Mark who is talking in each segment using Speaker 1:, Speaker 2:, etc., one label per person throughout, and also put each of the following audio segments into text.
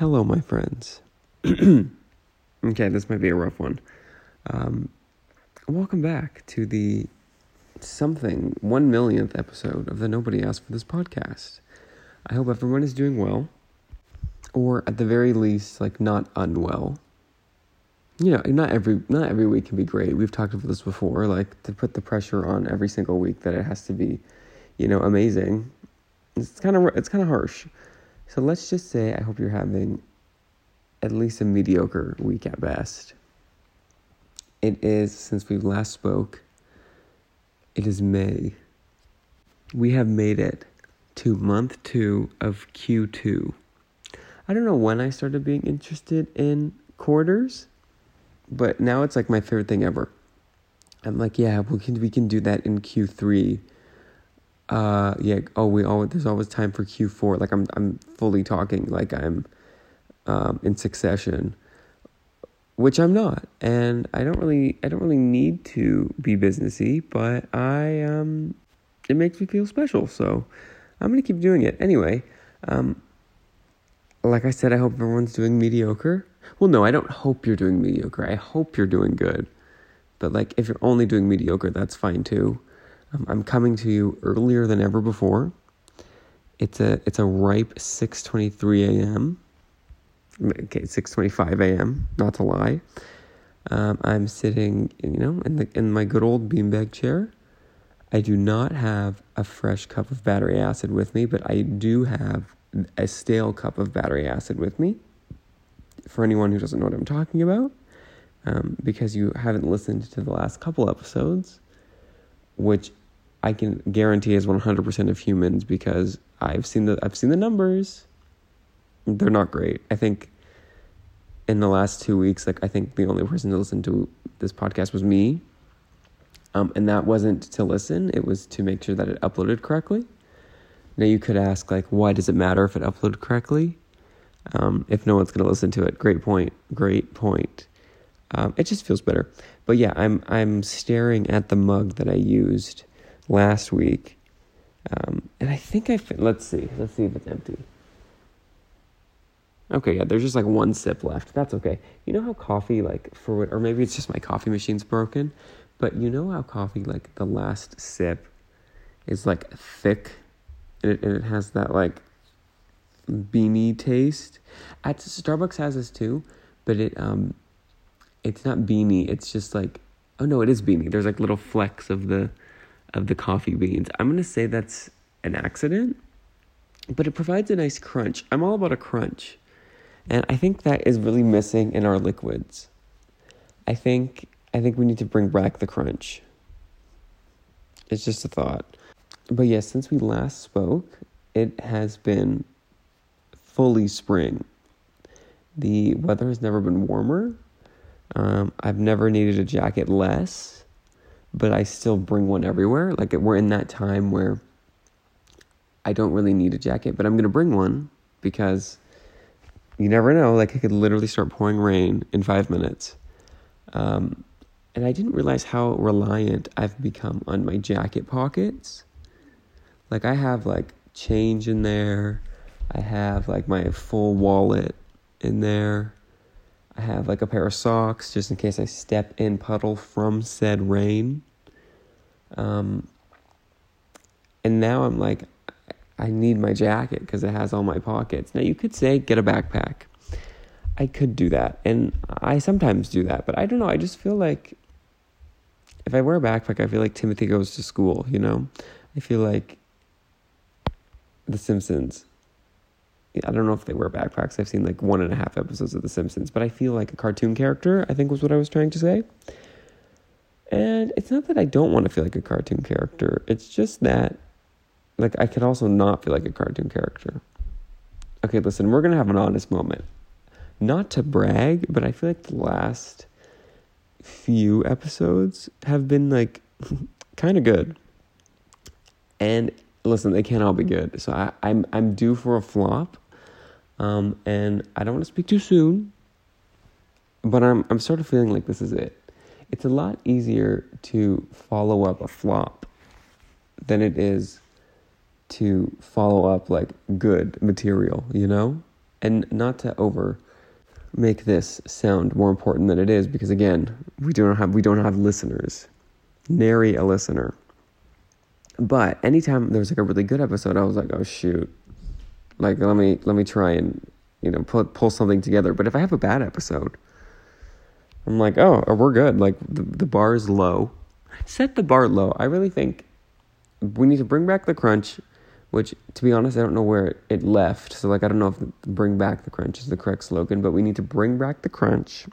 Speaker 1: Hello, my friends. okay, this might be a rough one. Um, welcome back to the something one millionth episode of the Nobody Asked for This podcast. I hope everyone is doing well, or at the very least, like not unwell. You know, not every not every week can be great. We've talked about this before. Like to put the pressure on every single week that it has to be, you know, amazing. It's kind of it's kind of harsh. So let's just say I hope you're having at least a mediocre week at best. It is since we last spoke. It is May. We have made it to month two of Q2. I don't know when I started being interested in quarters, but now it's like my favorite thing ever. I'm like, yeah, we can we can do that in Q3. Uh, yeah. Oh, we always there's always time for Q4. Like I'm I'm fully talking like I'm um, in succession, which I'm not, and I don't really I don't really need to be businessy, but I um, it makes me feel special, so I'm gonna keep doing it anyway. Um, like I said, I hope everyone's doing mediocre. Well, no, I don't hope you're doing mediocre. I hope you're doing good. But like, if you're only doing mediocre, that's fine too. Um, I'm coming to you earlier than ever before. It's a it's a ripe 6:23 a.m. Okay, 6:25 a.m. Not to lie. Um, I'm sitting, you know, in the in my good old beanbag chair. I do not have a fresh cup of battery acid with me, but I do have a stale cup of battery acid with me. For anyone who doesn't know what I'm talking about, um, because you haven't listened to the last couple episodes, which I can guarantee is 100% of humans because I've seen the I've seen the numbers. They're not great. I think in the last two weeks, like I think the only person to listen to this podcast was me. Um, and that wasn't to listen; it was to make sure that it uploaded correctly. Now you could ask, like, why does it matter if it uploaded correctly? Um, if no one's going to listen to it, great point. Great point. Um, it just feels better. But yeah, I'm I'm staring at the mug that I used last week, um, and I think I let's see let's see if it's empty. Okay, yeah, there's just like one sip left. That's okay. You know how coffee like for what, or maybe it's just my coffee machine's broken, but you know how coffee like the last sip is like thick, and it, and it has that like beanie taste. At Starbucks has this too, but it um it's not beanie, it's just like oh no, it is beanie. There's like little flecks of the of the coffee beans. I'm going to say that's an accident, but it provides a nice crunch. I'm all about a crunch. And I think that is really missing in our liquids. I think I think we need to bring back the crunch. It's just a thought. But yes, yeah, since we last spoke, it has been fully spring. The weather has never been warmer. Um, I've never needed a jacket less but I still bring one everywhere. Like we're in that time where I don't really need a jacket, but I'm going to bring one because you never know. Like it could literally start pouring rain in five minutes. Um, and I didn't realize how reliant I've become on my jacket pockets. Like I have like change in there. I have like my full wallet in there. I have like a pair of socks just in case I step in puddle from said rain. Um, and now I'm like, I need my jacket because it has all my pockets. Now you could say get a backpack. I could do that, and I sometimes do that, but I don't know. I just feel like if I wear a backpack, I feel like Timothy goes to school. You know, I feel like The Simpsons. I don't know if they wear backpacks. I've seen like one and a half episodes of The Simpsons, but I feel like a cartoon character, I think was what I was trying to say. And it's not that I don't want to feel like a cartoon character, it's just that, like, I could also not feel like a cartoon character. Okay, listen, we're going to have an honest moment. Not to brag, but I feel like the last few episodes have been, like, kind of good. And listen, they can't all be good. So I, I'm I'm due for a flop. Um, and I don't want to speak too soon, but I'm I'm sort of feeling like this is it. It's a lot easier to follow up a flop than it is to follow up like good material, you know? And not to over make this sound more important than it is, because again, we don't have we don't have listeners. Nary a listener. But anytime there was like a really good episode, I was like, oh shoot. Like let me let me try and you know pull pull something together. But if I have a bad episode, I'm like, oh, uh, we're good. Like the, the bar is low. Set the bar low. I really think we need to bring back the crunch, which to be honest, I don't know where it left. So like I don't know if bring back the crunch is the correct slogan, but we need to bring back the crunch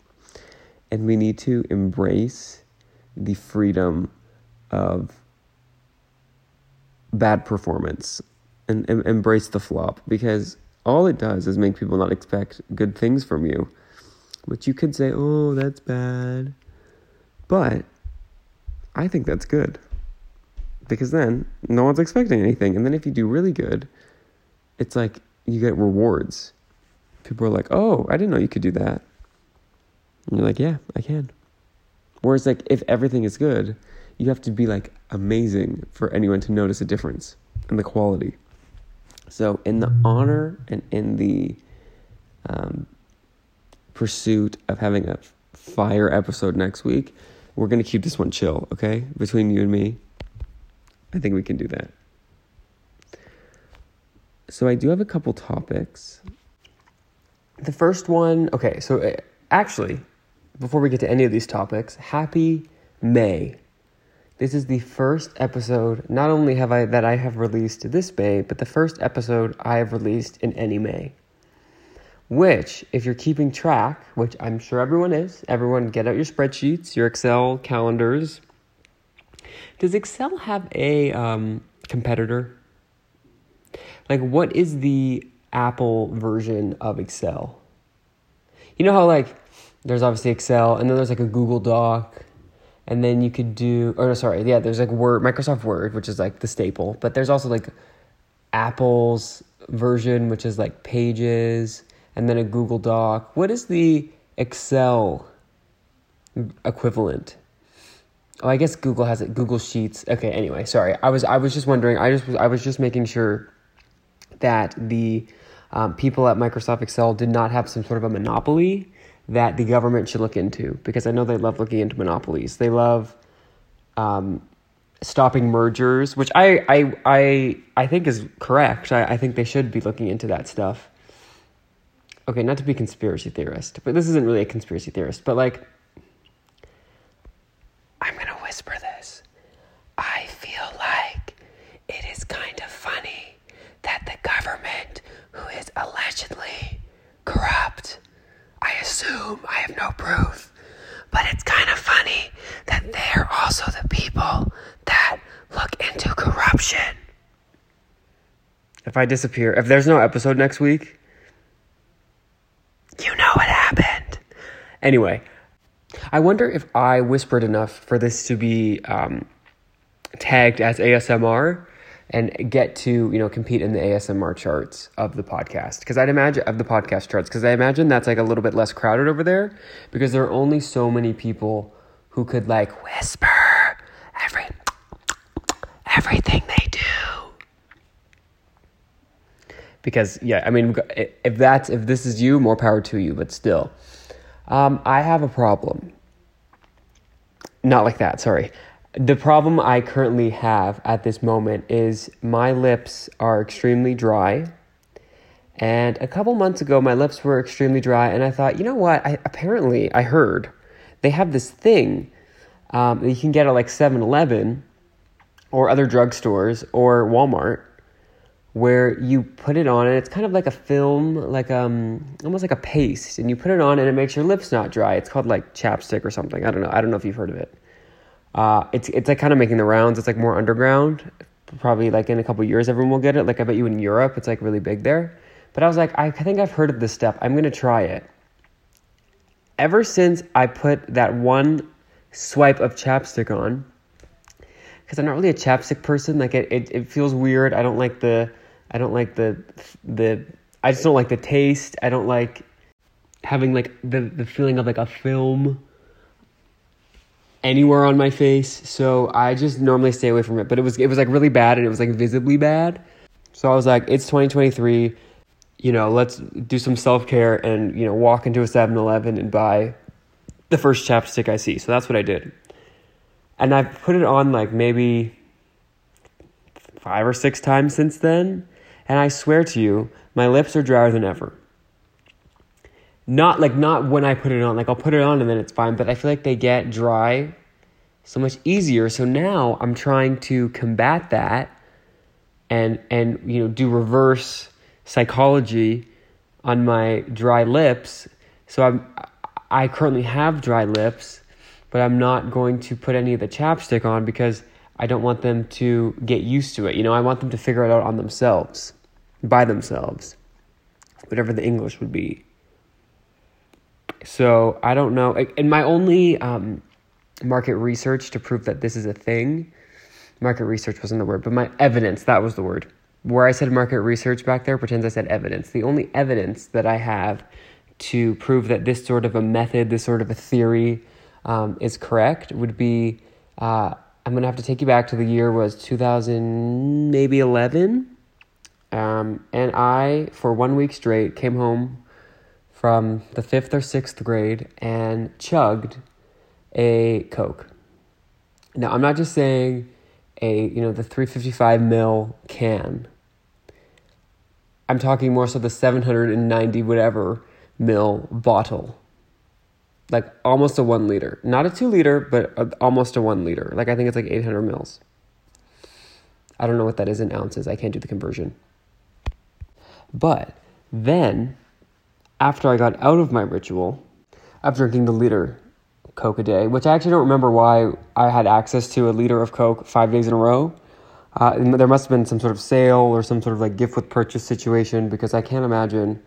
Speaker 1: and we need to embrace the freedom of bad performance and, embrace the flop because all it does is make people not expect good things from you. Which you could say, oh, that's bad. But I think that's good. Because then no one's expecting anything. And then if you do really good, it's like you get rewards. People are like, oh, I didn't know you could do that. And you're like, yeah, I can. Whereas, like, if everything is good, you have to be like amazing for anyone to notice a difference in the quality. So, in the honor and in the um, pursuit of having a fire episode next week, we're going to keep this one chill, okay? Between you and me. I think we can do that. So I do have a couple topics. The first one, okay, so uh, actually, before we get to any of these topics, happy May. This is the first episode, not only have I that I have released this May, but the first episode I have released in any May which, if you're keeping track, which I'm sure everyone is, everyone get out your spreadsheets, your Excel calendars. Does Excel have a um, competitor? Like, what is the Apple version of Excel? You know how, like, there's obviously Excel, and then there's like a Google Doc, and then you could do, or no, sorry, yeah, there's like Word, Microsoft Word, which is like the staple, but there's also like Apple's version, which is like Pages and then a Google Doc. What is the Excel equivalent? Oh, I guess Google has it. Google Sheets. Okay. Anyway, sorry. I was I was just wondering. I just was I was just making sure that the um, people at Microsoft Excel did not have some sort of a monopoly that the government should look into because I know they love looking into monopolies. They love um, stopping mergers, which I I I I think is correct. I, I think they should be looking into that stuff okay, not to be conspiracy theorist, but this isn't really a conspiracy theorist, but like, I'm gonna whisper this. I feel like it is kind of funny that the government, who is allegedly corrupt, I assume, I have no proof, but it's kind of funny that they're also the people that look into corruption. If I disappear, if there's no episode next week, you know what happened. Anyway, I wonder if I whispered enough for this to be um, tagged as ASMR and get to you know compete in the ASMR charts of the podcast because I'd imagine of the podcast charts because I imagine that's like a little bit less crowded over there because there are only so many people who could like whisper every everything they do because yeah, I mean, if that's if this is you, more power to you. But still, um, I have a problem. Not like that. Sorry. The problem I currently have at this moment is my lips are extremely dry. And a couple months ago, my lips were extremely dry, and I thought, you know what? I, apparently, I heard they have this thing um, that you can get at like 7 Eleven or other drugstores or Walmart where you put it on and it's kind of like a film, like um almost like a paste, and you put it on and it makes your lips not dry. It's called like chapstick or something. I don't know. I don't know if you've heard of it. Uh, it's it's like kind of making the rounds. It's like more underground. Probably like in a couple years, everyone will get it. Like I bet you in Europe, it's like really big there. But I was like, I think I've heard of this stuff. I'm gonna try it. Ever since I put that one swipe of chapstick on, because I'm not really a chapstick person. Like it, it, it feels weird. I don't like the I don't like the the I just don't like the taste. I don't like having like the the feeling of like a film anywhere on my face. So I just normally stay away from it. But it was it was like really bad and it was like visibly bad. So I was like, it's 2023. you know, let's do some self care and, you know, walk into a 7 Eleven and buy the first chapstick I see. So that's what I did. And I've put it on like maybe five or six times since then. And I swear to you, my lips are drier than ever. Not like, not when I put it on. Like, I'll put it on and then it's fine. But I feel like they get dry so much easier. So now I'm trying to combat that and, and, you know, do reverse psychology on my dry lips. So I'm I currently have dry lips, but I'm not going to put any of the chapstick on because I don't want them to get used to it. You know, I want them to figure it out on themselves, by themselves, whatever the English would be. So I don't know. And my only um, market research to prove that this is a thing, market research wasn't the word, but my evidence, that was the word where I said market research back there pretends I said evidence. The only evidence that I have to prove that this sort of a method, this sort of a theory um, is correct would be uh, I'm going to have to take you back to the year was 2000, maybe 11. Um, and I, for one week straight, came home from the fifth or sixth grade and chugged a Coke. Now, I'm not just saying a, you know, the 355 mil can. I'm talking more so the 790 whatever mil bottle. Like almost a one liter. Not a two liter, but almost a one liter. Like I think it's like 800 mils. I don't know what that is in ounces. I can't do the conversion. But then, after I got out of my ritual of drinking the liter Coke a day, which I actually don't remember why I had access to a liter of Coke five days in a row. Uh, there must have been some sort of sale or some sort of like gift with purchase situation because I can't imagine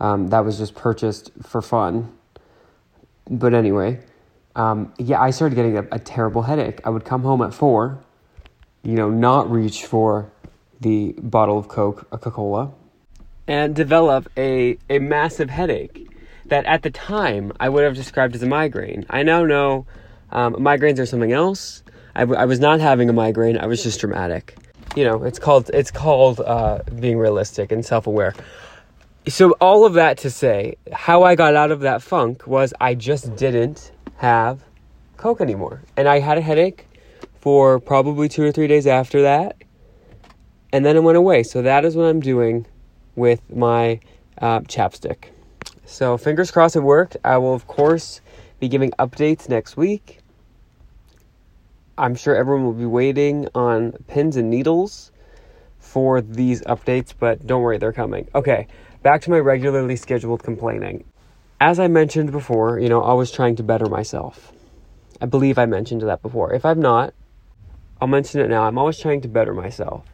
Speaker 1: um, that was just purchased for fun. But anyway, um, yeah, I started getting a, a terrible headache. I would come home at four, you know, not reach for the bottle of Coke, a Coca Cola, and develop a, a massive headache that at the time I would have described as a migraine. I now know um, migraines are something else. I, w- I was not having a migraine. I was just dramatic. You know, it's called it's called uh, being realistic and self aware. So all of that to say, how I got out of that funk was I just didn't have Coke anymore, and I had a headache for probably two or three days after that, and then it went away. So that is what I'm doing with my uh, chapstick. So fingers crossed it worked. I will of course be giving updates next week. I'm sure everyone will be waiting on pins and needles for these updates, but don't worry, they're coming. Okay, back to my regularly scheduled complaining. As I mentioned before, you know, I was trying to better myself. I believe I mentioned that before. If I'm not, I'll mention it now. I'm always trying to better myself.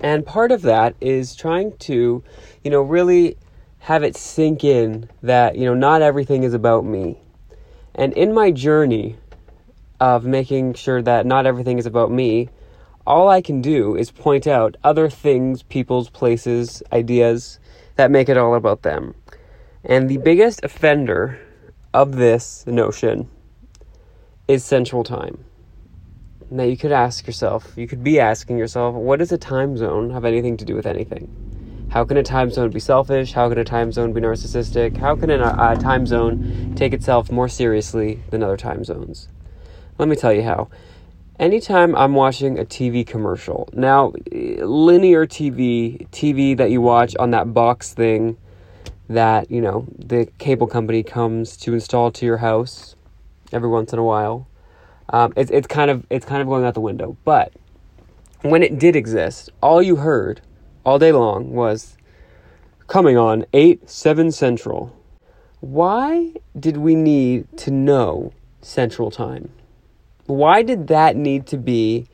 Speaker 1: And part of that is trying to, you know, really have it sink in that, you know, not everything is about me. And in my journey of making sure that not everything is about me, all I can do is point out other things, people's places, ideas that make it all about them. And the biggest offender of this notion is Central Time. Now, you could ask yourself, you could be asking yourself, what does a time zone have anything to do with anything? How can a time zone be selfish? How can a time zone be narcissistic? How can a, a time zone take itself more seriously than other time zones? Let me tell you how. Anytime I'm watching a TV commercial, now linear TV, TV that you watch on that box thing that, you know, the cable company comes to install to your house every once in a while. Um, it's, it's kind of it's kind of going out the window. But when it did exist, all you heard all day long was coming on 8 7 central. Why did we need to know central time? Why did that need to be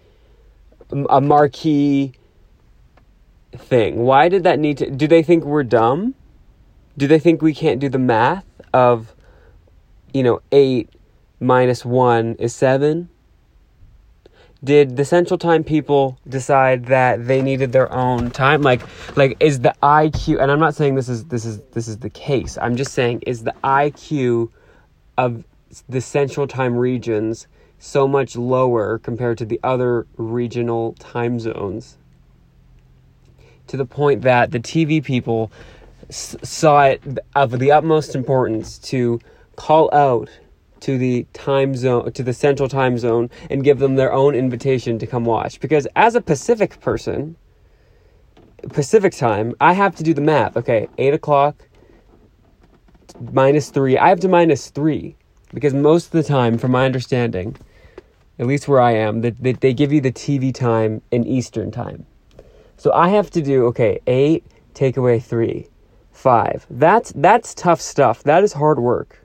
Speaker 1: a marquee thing? Why did that need to? Do they think we're dumb? Do they think we can't do the math of, you know, 8 minus 1 is 7? Did the Central Time people decide that they needed their own time? Like, like is the IQ? And I'm not saying this is this is this is the case. I'm just saying is the IQ of the Central Time regions so much lower compared to the other regional time zones to the point that the TV people s- saw it of the utmost importance to call out to the time zone to the central time zone and give them their own invitation to come watch. Because as a pacific person pacific time i have to do the math. Okay 8 o'clock minus 3 i have to minus 3 because most of the time from my understanding at least where i am that they, they give you the tv time in eastern time. So i have to do okay 8 take away 3 5 that's that's tough stuff. That is hard work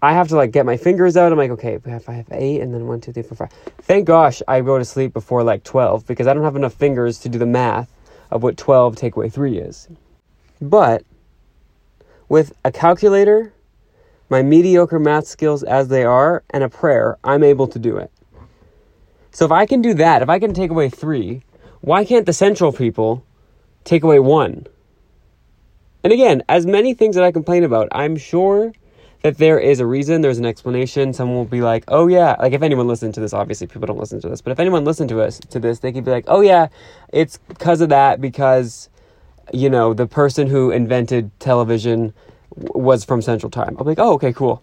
Speaker 1: I have to like get my fingers out. I'm like, okay, if I have eight and then one, two, three, four, five. Thank gosh I go to sleep before like 12 because I don't have enough fingers to do the math of what 12 take away 3 is. But with a calculator, my mediocre math skills as they are, and a prayer, I'm able to do it. So if I can do that, if I can take away 3, why can't the central people take away 1? And again, as many things that I complain about, I'm sure that there is a reason, there's an explanation. Someone will be like, "Oh yeah," like if anyone listened to this, obviously people don't listen to this, but if anyone listened to us to this, they could be like, "Oh yeah, it's because of that because you know the person who invented television w- was from Central Time." I'm like, "Oh okay, cool."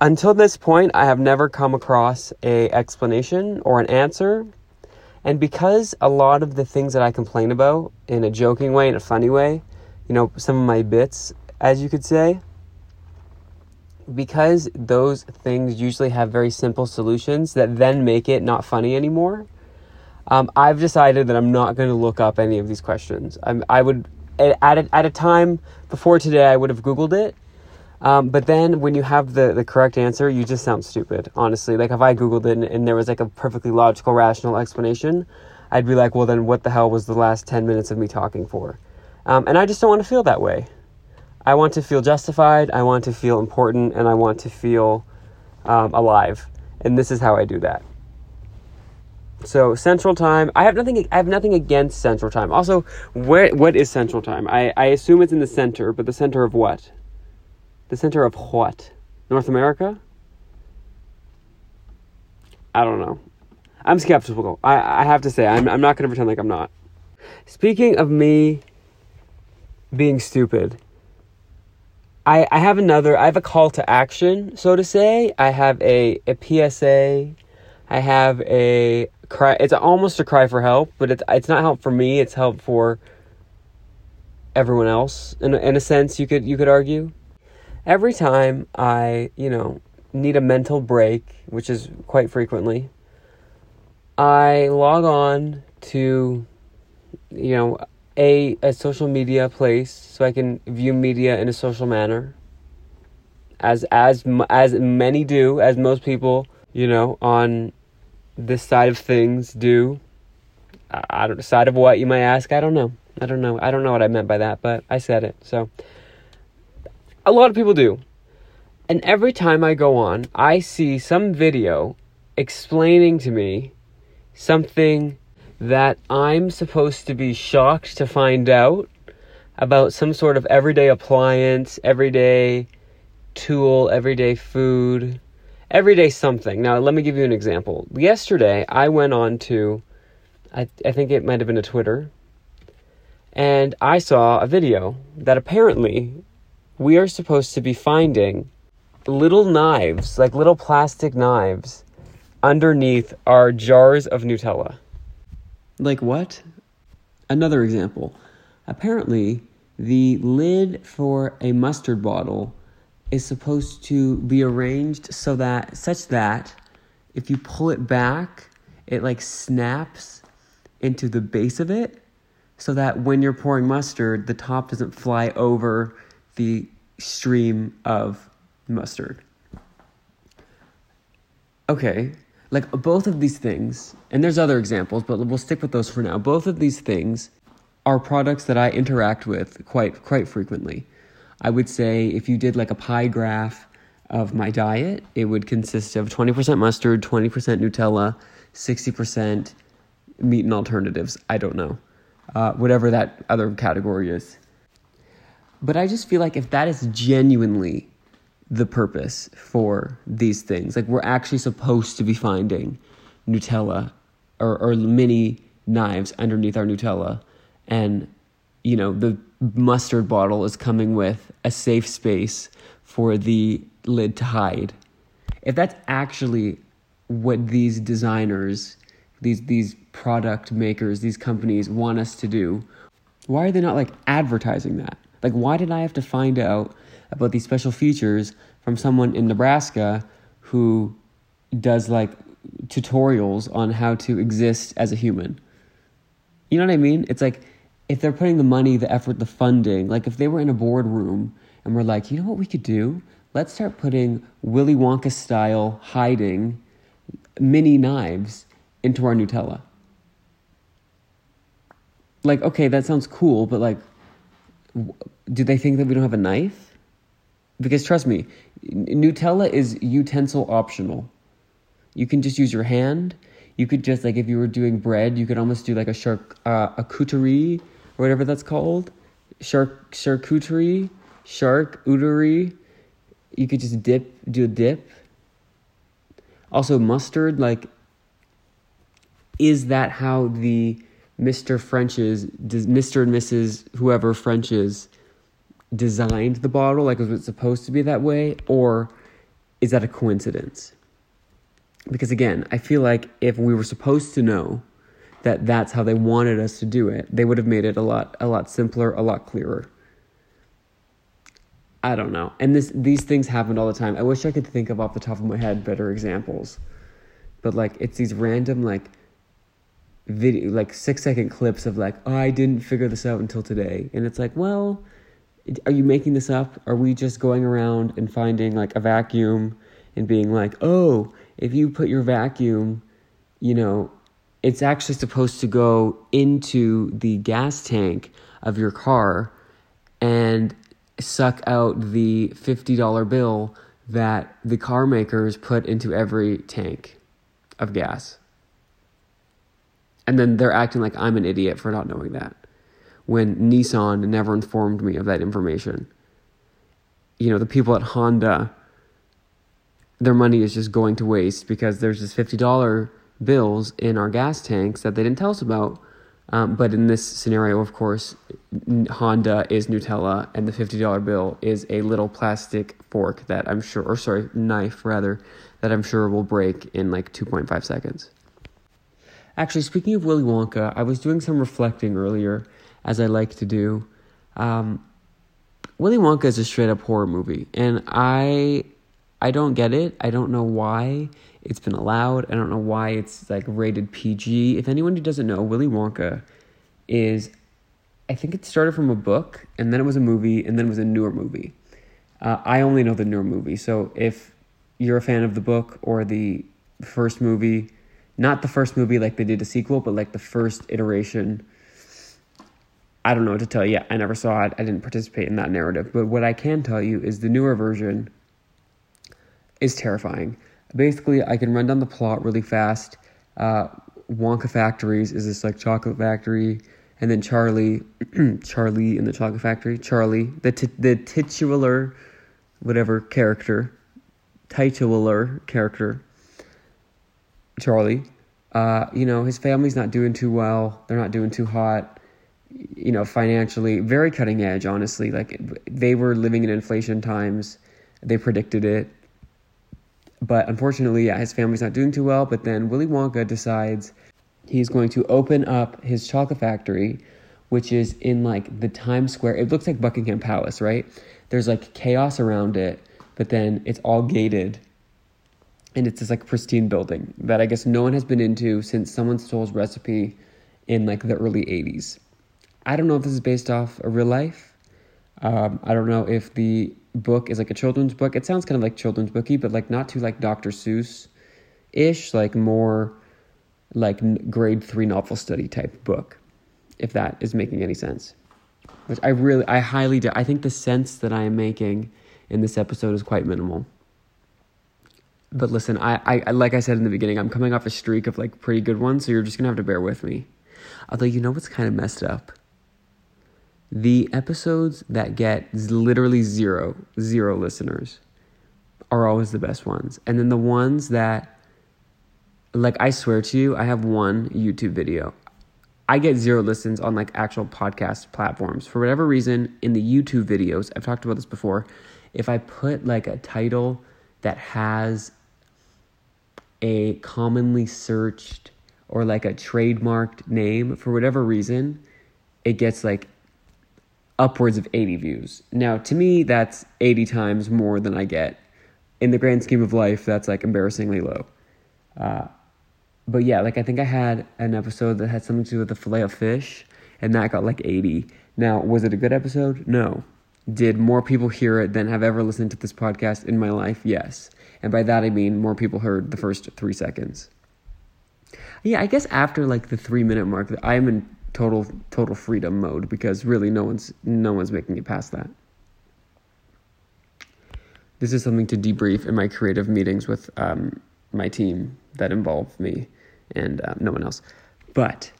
Speaker 1: Until this point, I have never come across a explanation or an answer. And because a lot of the things that I complain about in a joking way, in a funny way, you know, some of my bits, as you could say, because those things usually have very simple solutions that then make it not funny anymore, um, I've decided that I'm not going to look up any of these questions. I'm, I would, at a, at a time before today, I would have Googled it. Um, but then when you have the, the correct answer, you just sound stupid, honestly. Like if I Googled it and, and there was like a perfectly logical, rational explanation, I'd be like, well, then what the hell was the last 10 minutes of me talking for? Um, and I just don't want to feel that way. I want to feel justified, I want to feel important, and I want to feel um, alive. And this is how I do that. So Central Time, I have nothing. I have nothing against Central Time. Also, where what is Central Time? I, I assume it's in the center, but the center of what? The center of what? North America? I don't know. I'm skeptical. I, I have to say, I'm, I'm not going to pretend like I'm not. Speaking of me being stupid, I, I have another, I have a call to action, so to say. I have a, a PSA. I have a cry, it's almost a cry for help, but it's, it's not help for me, it's help for everyone else, in, in a sense, you could, you could argue. Every time I, you know, need a mental break, which is quite frequently, I log on to, you know, a a social media place so I can view media in a social manner. As as as many do, as most people, you know, on this side of things do. I, I don't side of what you might ask. I don't know. I don't know. I don't know what I meant by that, but I said it. So a lot of people do. And every time I go on, I see some video explaining to me something that I'm supposed to be shocked to find out about some sort of everyday appliance, everyday tool, everyday food, everyday something. Now, let me give you an example. Yesterday, I went on to, I, I think it might have been a Twitter, and I saw a video that apparently we are supposed to be finding little knives, like little plastic knives, underneath our jars of Nutella. Like what? Another example. Apparently, the lid for a mustard bottle is supposed to be arranged so that such that if you pull it back, it like snaps into the base of it so that when you're pouring mustard, the top doesn't fly over the stream of mustard. Okay, like both of these things, and there's other examples, but we'll stick with those for now. Both of these things are products that I interact with quite quite frequently. I would say if you did like a pie graph of my diet, it would consist of 20% mustard, 20% Nutella, 60% meat and alternatives. I don't know. Uh, whatever that other category is. But I just feel like if that is genuinely the purpose for these things, like we're actually supposed to be finding Nutella or, or mini knives underneath our Nutella and you know, the mustard bottle is coming with a safe space for the lid to hide. If that's actually what these designers, these these product makers, these companies want us to do, why are they not like advertising that? Like why did I have to find out about these special features from someone in Nebraska who does like tutorials on how to exist as a human? You know what I mean? It's like if they're putting the money, the effort, the funding, like if they were in a boardroom and we're like, you know what we could do? Let's start putting Willy Wonka style hiding mini knives into our Nutella. Like, okay, that sounds cool, but like, do they think that we don't have a knife? Because trust me, Nutella is utensil optional. You can just use your hand. You could just like if you were doing bread, you could almost do like a shark uh, a couterie or whatever that's called, shark charcuterie, shark utery. You could just dip, do a dip. Also, mustard. Like, is that how the Mr. French's, Mr. and Mrs. whoever French's designed the bottle? Like, was it supposed to be that way, or is that a coincidence? Because again, I feel like if we were supposed to know that that's how they wanted us to do it, they would have made it a lot a lot simpler, a lot clearer. I don't know. And this these things happen all the time. I wish I could think of off the top of my head better examples. But like it's these random like video like 6 second clips of like, "Oh, I didn't figure this out until today." And it's like, "Well, are you making this up? Are we just going around and finding like a vacuum and being like, "Oh, if you put your vacuum, you know, it's actually supposed to go into the gas tank of your car and suck out the $50 bill that the car makers put into every tank of gas. And then they're acting like I'm an idiot for not knowing that when Nissan never informed me of that information. You know, the people at Honda, their money is just going to waste because there's this $50 bills in our gas tanks that they didn't tell us about. Um, but in this scenario, of course, Honda is Nutella, and the $50 bill is a little plastic fork that I'm sure, or sorry, knife rather, that I'm sure will break in like 2.5 seconds. Actually, speaking of Willy Wonka, I was doing some reflecting earlier, as I like to do. Um, Willy Wonka is a straight up horror movie, and I I don't get it. I don't know why it's been allowed. I don't know why it's like rated PG. If anyone who doesn't know, Willy Wonka is, I think it started from a book and then it was a movie and then it was a newer movie. Uh, I only know the newer movie. So if you're a fan of the book or the first movie, not the first movie like they did a sequel, but like the first iteration. I don't know what to tell you. I never saw it. I didn't participate in that narrative. But what I can tell you is the newer version is terrifying. Basically, I can run down the plot really fast. Uh, Wonka Factories is this like chocolate factory, and then Charlie, Charlie in the chocolate factory, Charlie, the t- the titular, whatever character, titular character, Charlie. Uh, you know, his family's not doing too well. They're not doing too hot. You know, financially, very cutting edge. Honestly, like they were living in inflation times. They predicted it but unfortunately, yeah, his family's not doing too well. But then Willy Wonka decides he's going to open up his chocolate factory, which is in like the Times Square. It looks like Buckingham Palace, right? There's like chaos around it, but then it's all gated. And it's this like pristine building that I guess no one has been into since someone stole his recipe in like the early 80s. I don't know if this is based off a real life. Um, I don't know if the book is like a children's book. It sounds kind of like children's booky, but like not too like Dr. Seuss ish, like more like grade three novel study type book, if that is making any sense. Which I really, I highly do. I think the sense that I am making in this episode is quite minimal. But listen, I, I like I said in the beginning, I'm coming off a streak of like pretty good ones, so you're just gonna have to bear with me. Although you know what's kind of messed up the episodes that get literally zero, zero listeners are always the best ones. And then the ones that, like, I swear to you, I have one YouTube video. I get zero listens on like actual podcast platforms. For whatever reason, in the YouTube videos, I've talked about this before, if I put like a title that has a commonly searched or like a trademarked name, for whatever reason, it gets like upwards of 80 views. Now, to me, that's 80 times more than I get. In the grand scheme of life, that's like embarrassingly low. Uh, but yeah, like I think I had an episode that had something to do with the fillet of fish, and that got like 80. Now, was it a good episode? No. Did more people hear it than have ever listened to this podcast in my life? Yes. And by that I mean more people heard the first three seconds. Yeah, I guess after like the three minute mark, I'm in total total freedom mode because really no one's no one's making it past that. This is something to debrief in my creative meetings with um, my team that involve me and um, no one else. But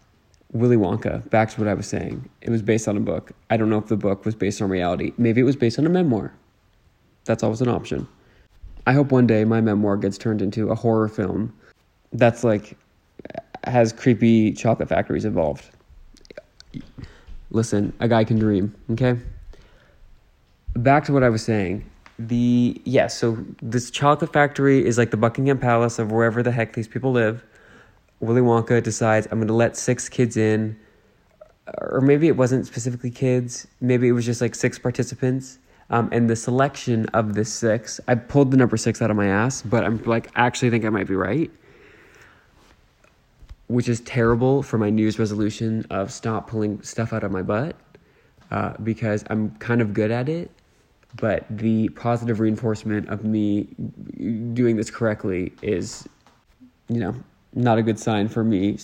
Speaker 1: Willy Wonka, back to what I was saying, it was based on a book. I don't know if the book was based on reality. Maybe it was based on a memoir. That's always an option. I hope one day my memoir gets turned into a horror film that's like has creepy chocolate factories involved. Listen, a guy can dream, okay? Back to what I was saying. The yes, yeah, so this chocolate factory is like the Buckingham Palace of wherever the heck these people live Willy Wonka decides I'm going to let six kids in, or maybe it wasn't specifically kids, maybe it was just like six participants. Um, and the selection of the six, I pulled the number six out of my ass, but I'm like, actually think I might be right. Which is terrible for my New Year's resolution of stop pulling stuff out of my butt uh, because I'm kind of good at it. But the positive reinforcement of me doing this correctly is, you know, not a good sign for me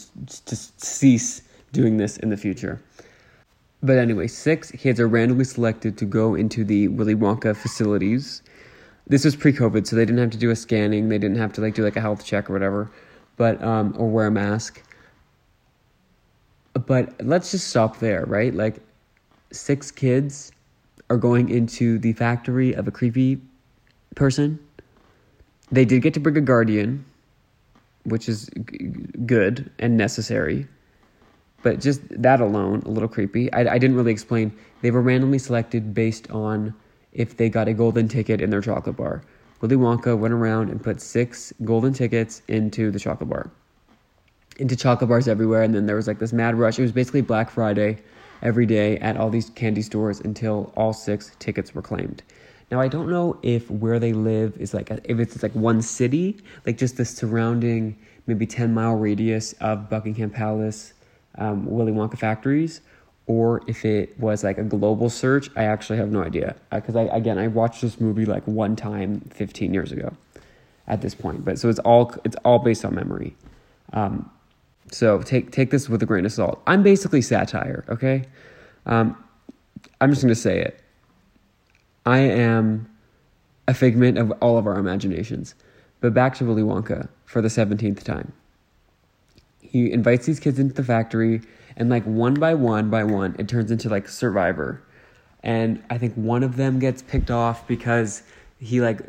Speaker 1: to cease doing this in the future. But anyway, six kids are randomly selected to go into the Willy Wonka facilities. This was pre-COVID, so they didn't have to do a scanning. They didn't have to like do like a health check or whatever, but um, or wear a mask. But let's just stop there, right? Like, six kids are going into the factory of a creepy person. They did get to bring a guardian, which is g- good and necessary. But just that alone, a little creepy. I, I didn't really explain. They were randomly selected based on if they got a golden ticket in their chocolate bar. Willy Wonka went around and put six golden tickets into the chocolate bar, into chocolate bars everywhere. And then there was like this mad rush. It was basically Black Friday every day at all these candy stores until all six tickets were claimed. Now I don't know if where they live is like if it's like one city, like just the surrounding maybe ten mile radius of Buckingham Palace, um, Willy Wonka factories, or if it was like a global search. I actually have no idea because I again I watched this movie like one time fifteen years ago, at this point. But so it's all it's all based on memory. Um, so take take this with a grain of salt. I'm basically satire. Okay, um, I'm just gonna say it. I am a figment of all of our imaginations. But back to Willy Wonka for the 17th time. He invites these kids into the factory, and like one by one by one, it turns into like Survivor. And I think one of them gets picked off because he like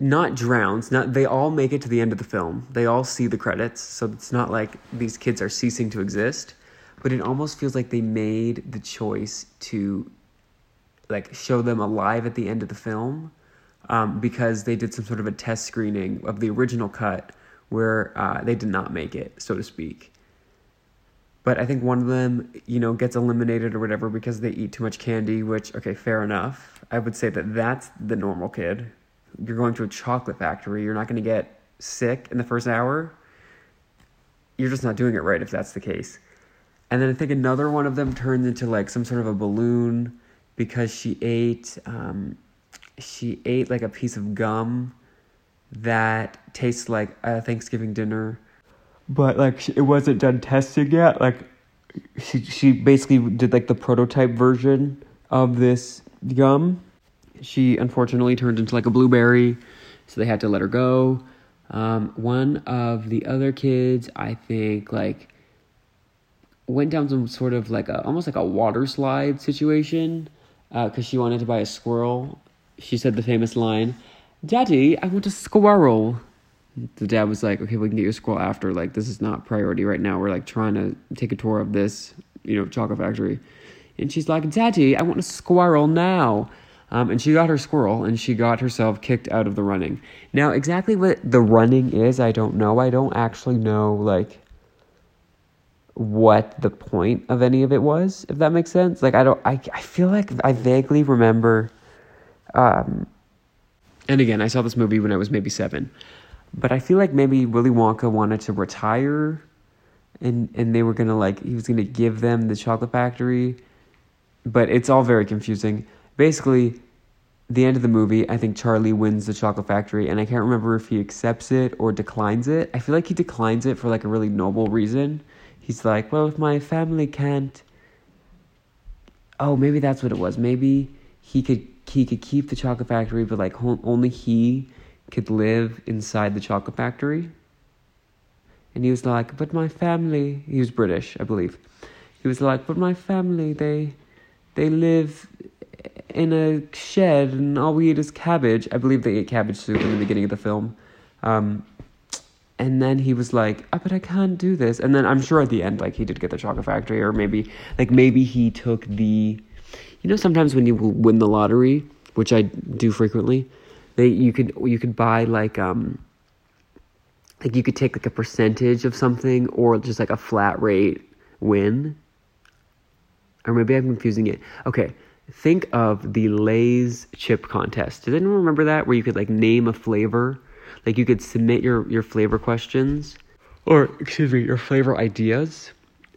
Speaker 1: not drowns. Not they all make it to the end of the film. They all see the credits, so it's not like these kids are ceasing to exist. But it almost feels like they made the choice to like show them alive at the end of the film um, because they did some sort of a test screening of the original cut where uh, they did not make it, so to speak. But I think one of them, you know, gets eliminated or whatever because they eat too much candy, which, okay, fair enough. I would say that that's the normal kid. You're going to a chocolate factory, you're not going to get sick in the first hour. You're just not doing it right if that's the case. And then I think another one of them turns into like some sort of a balloon because she ate um, she ate like a piece of gum that tastes like a Thanksgiving dinner, but like it wasn't done testing yet. Like she she basically did like the prototype version of this gum. She unfortunately turned into like a blueberry, so they had to let her go. Um, one of the other kids, I think, like went down some sort of like a almost like a water slide situation because uh, she wanted to buy a squirrel. She said the famous line, Daddy, I want a squirrel. The dad was like, "Okay, we can get you a squirrel after. Like, this is not priority right now. We're like trying to take a tour of this, you know, chocolate factory." And she's like, "Daddy, I want a squirrel now." Um, and she got her squirrel, and she got herself kicked out of the running. Now, exactly what the running is, I don't know. I don't actually know like what the point of any of it was, if that makes sense. Like, I don't. I I feel like I vaguely remember. Um, and again, I saw this movie when I was maybe seven. But I feel like maybe Willy Wonka wanted to retire and and they were gonna like he was gonna give them the chocolate factory. But it's all very confusing. Basically, the end of the movie, I think Charlie wins the chocolate factory, and I can't remember if he accepts it or declines it. I feel like he declines it for like a really noble reason. He's like, well, if my family can't. Oh, maybe that's what it was. Maybe he could he could keep the chocolate factory, but like only he could live inside the chocolate factory. And he was like, but my family, he was British, I believe. He was like, but my family, they, they live in a shed and all we eat is cabbage. I believe they ate cabbage soup in the beginning of the film. Um, and then he was like, oh, but I can't do this. And then I'm sure at the end, like, he did get the chocolate factory, or maybe, like, maybe he took the, you know, sometimes when you win the lottery, which I do frequently, they you could you could buy like um like you could take like a percentage of something or just like a flat rate win. Or maybe I'm confusing it. Okay, think of the Lay's chip contest. Does anyone remember that where you could like name a flavor? Like you could submit your your flavor questions or excuse me, your flavor ideas.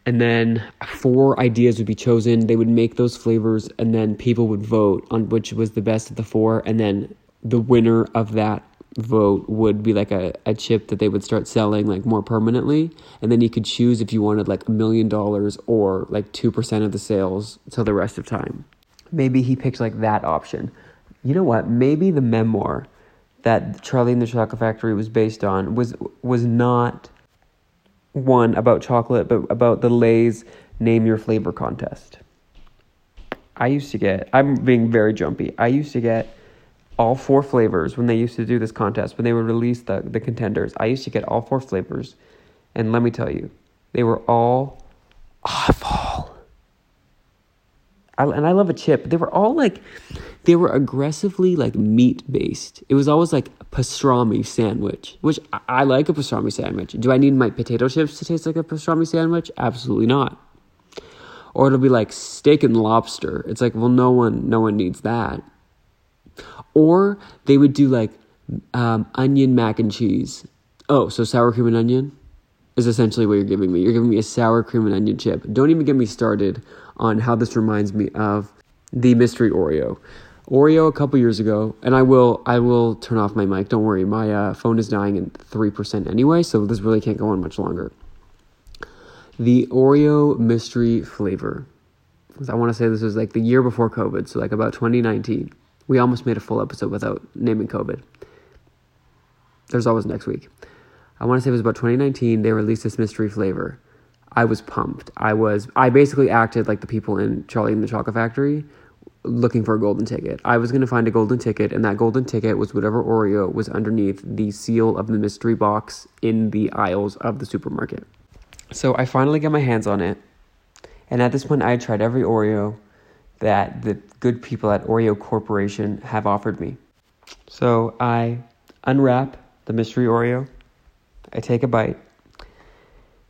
Speaker 1: And then four ideas would be chosen. They would make those flavors, and then people would vote on which was the best of the four. And then the winner of that vote would be like a, a chip that they would start selling like more permanently. And then you could choose if you wanted like a million dollars or like 2% of the sales till the rest of time. Maybe he picked like that option. You know what? Maybe the memoir that charlie and the chocolate factory was based on was was not one about chocolate but about the lay's name your flavor contest. I used to get i'm being very jumpy. I used to get all four flavors when they used to do this contest, when they would release the, the contenders. I used to get all four flavors. And let me tell you, they were all awful. I, and I love a chip. They were all like, they were aggressively like meat based. It was always like pastrami sandwich, which I, I like a pastrami sandwich. Do I need my potato chips to taste like a pastrami sandwich? Absolutely not. Or it'll be like steak and lobster. It's like, well, no one, no one needs that. Or they would do like um, onion mac and cheese. Oh, so sour cream and onion is essentially what you're giving me. You're giving me a sour cream and onion chip. Don't even get me started on how this reminds me of the mystery Oreo. Oreo a couple years ago, and I will I will turn off my mic. Don't worry, my uh, phone is dying at three percent anyway, so this really can't go on much longer. The Oreo mystery flavor. I want to say this was like the year before COVID, so like about 2019. We almost made a full episode without naming COVID. There's always next week. I want to say it was about 2019. They released this mystery flavor. I was pumped. I was. I basically acted like the people in Charlie and the Chocolate Factory, looking for a golden ticket. I was going to find a golden ticket, and that golden ticket was whatever Oreo was underneath the seal of the mystery box in the aisles of the supermarket. So I finally got my hands on it, and at this point, I had tried every Oreo that the good people at Oreo Corporation have offered me. So I unwrap the mystery Oreo, I take a bite,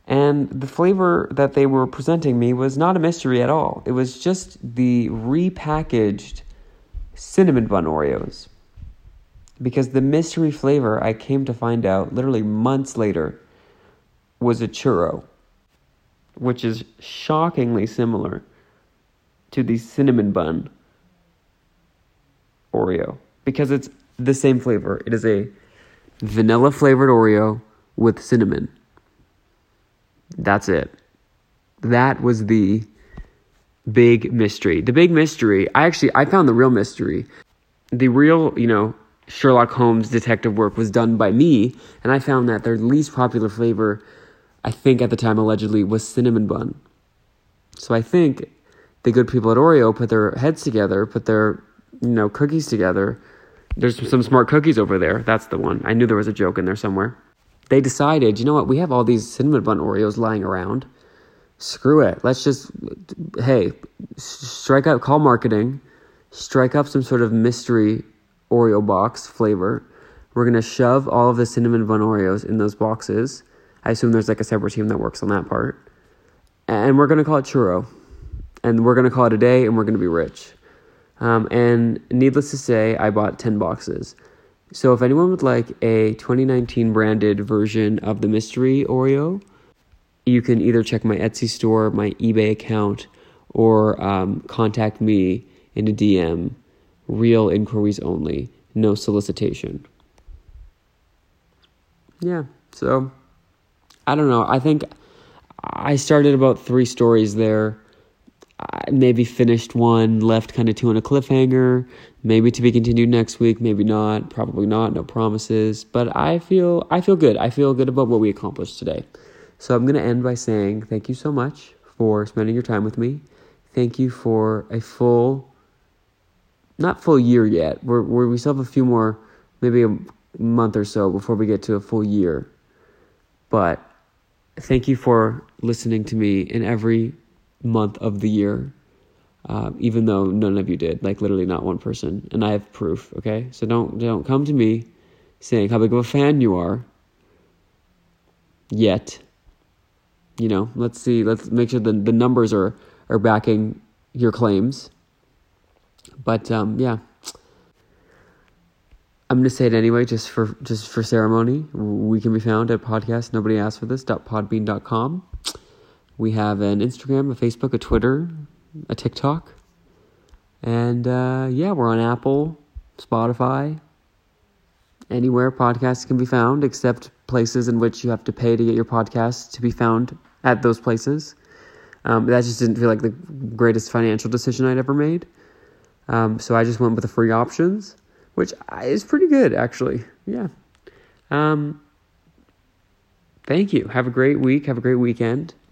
Speaker 1: and the flavor that they were presenting me was not a mystery at all. It was just the repackaged cinnamon bun Oreos. Because the mystery flavor, I came to find out literally months later, was a churro, which is shockingly similar to the cinnamon bun Oreo because it's the same flavor. It is a vanilla flavored Oreo with cinnamon. That's it. That was the big mystery. The big mystery, I actually I found the real mystery. The real, you know, Sherlock Holmes detective work was done by me, and I found that their least popular flavor, I think at the time allegedly, was cinnamon bun. So I think the good people at Oreo put their heads together, put their you know cookies together, There's some smart cookies over there. That's the one. I knew there was a joke in there somewhere. They decided, you know what? We have all these cinnamon bun Oreos lying around. Screw it. Let's just, hey, strike up call marketing, strike up some sort of mystery Oreo box flavor. We're to shove all of the cinnamon bun Oreos in those boxes. I assume there's like a separate team that works on that part. And we're to call it churro. And we're going to call it a day and we're going to be rich. Um, and needless to say, I bought 10 boxes. So if anyone would like a 2019 branded version of the mystery Oreo, you can either check my Etsy store, my eBay account, or um, contact me in a DM. Real inquiries only, no solicitation. Yeah, so I don't know. I think I started about three stories there. I maybe finished one, left kind of two on a cliffhanger. Maybe to be continued next week, maybe not, probably not, no promises. But I feel I feel good. I feel good about what we accomplished today. So I'm gonna end by saying thank you so much for spending your time with me. Thank you for a full not full year yet. We're, we're we still have a few more, maybe a month or so before we get to a full year. But thank you for listening to me in every month of the year, uh, even though none of you did, like literally not one person, and I have proof. Okay, so don't don't come to me saying how big of a fan you are. Yet, you know, let's see, let's make sure the the numbers are are backing your claims. But um, yeah. I'm gonna say it anyway, just for just for ceremony. We can be found at podcast. Nobody asked for this. Podbean.com. We have an Instagram, a Facebook, a Twitter, a TikTok, and uh, yeah, we're on Apple, Spotify, anywhere podcasts can be found, except places in which you have to pay to get your podcast to be found at those places. Um, that just didn't feel like the greatest financial decision I'd ever made. Um, so I just went with the free options which is pretty good, actually. Yeah. Um, thank you. Have a great week. Have a great weekend.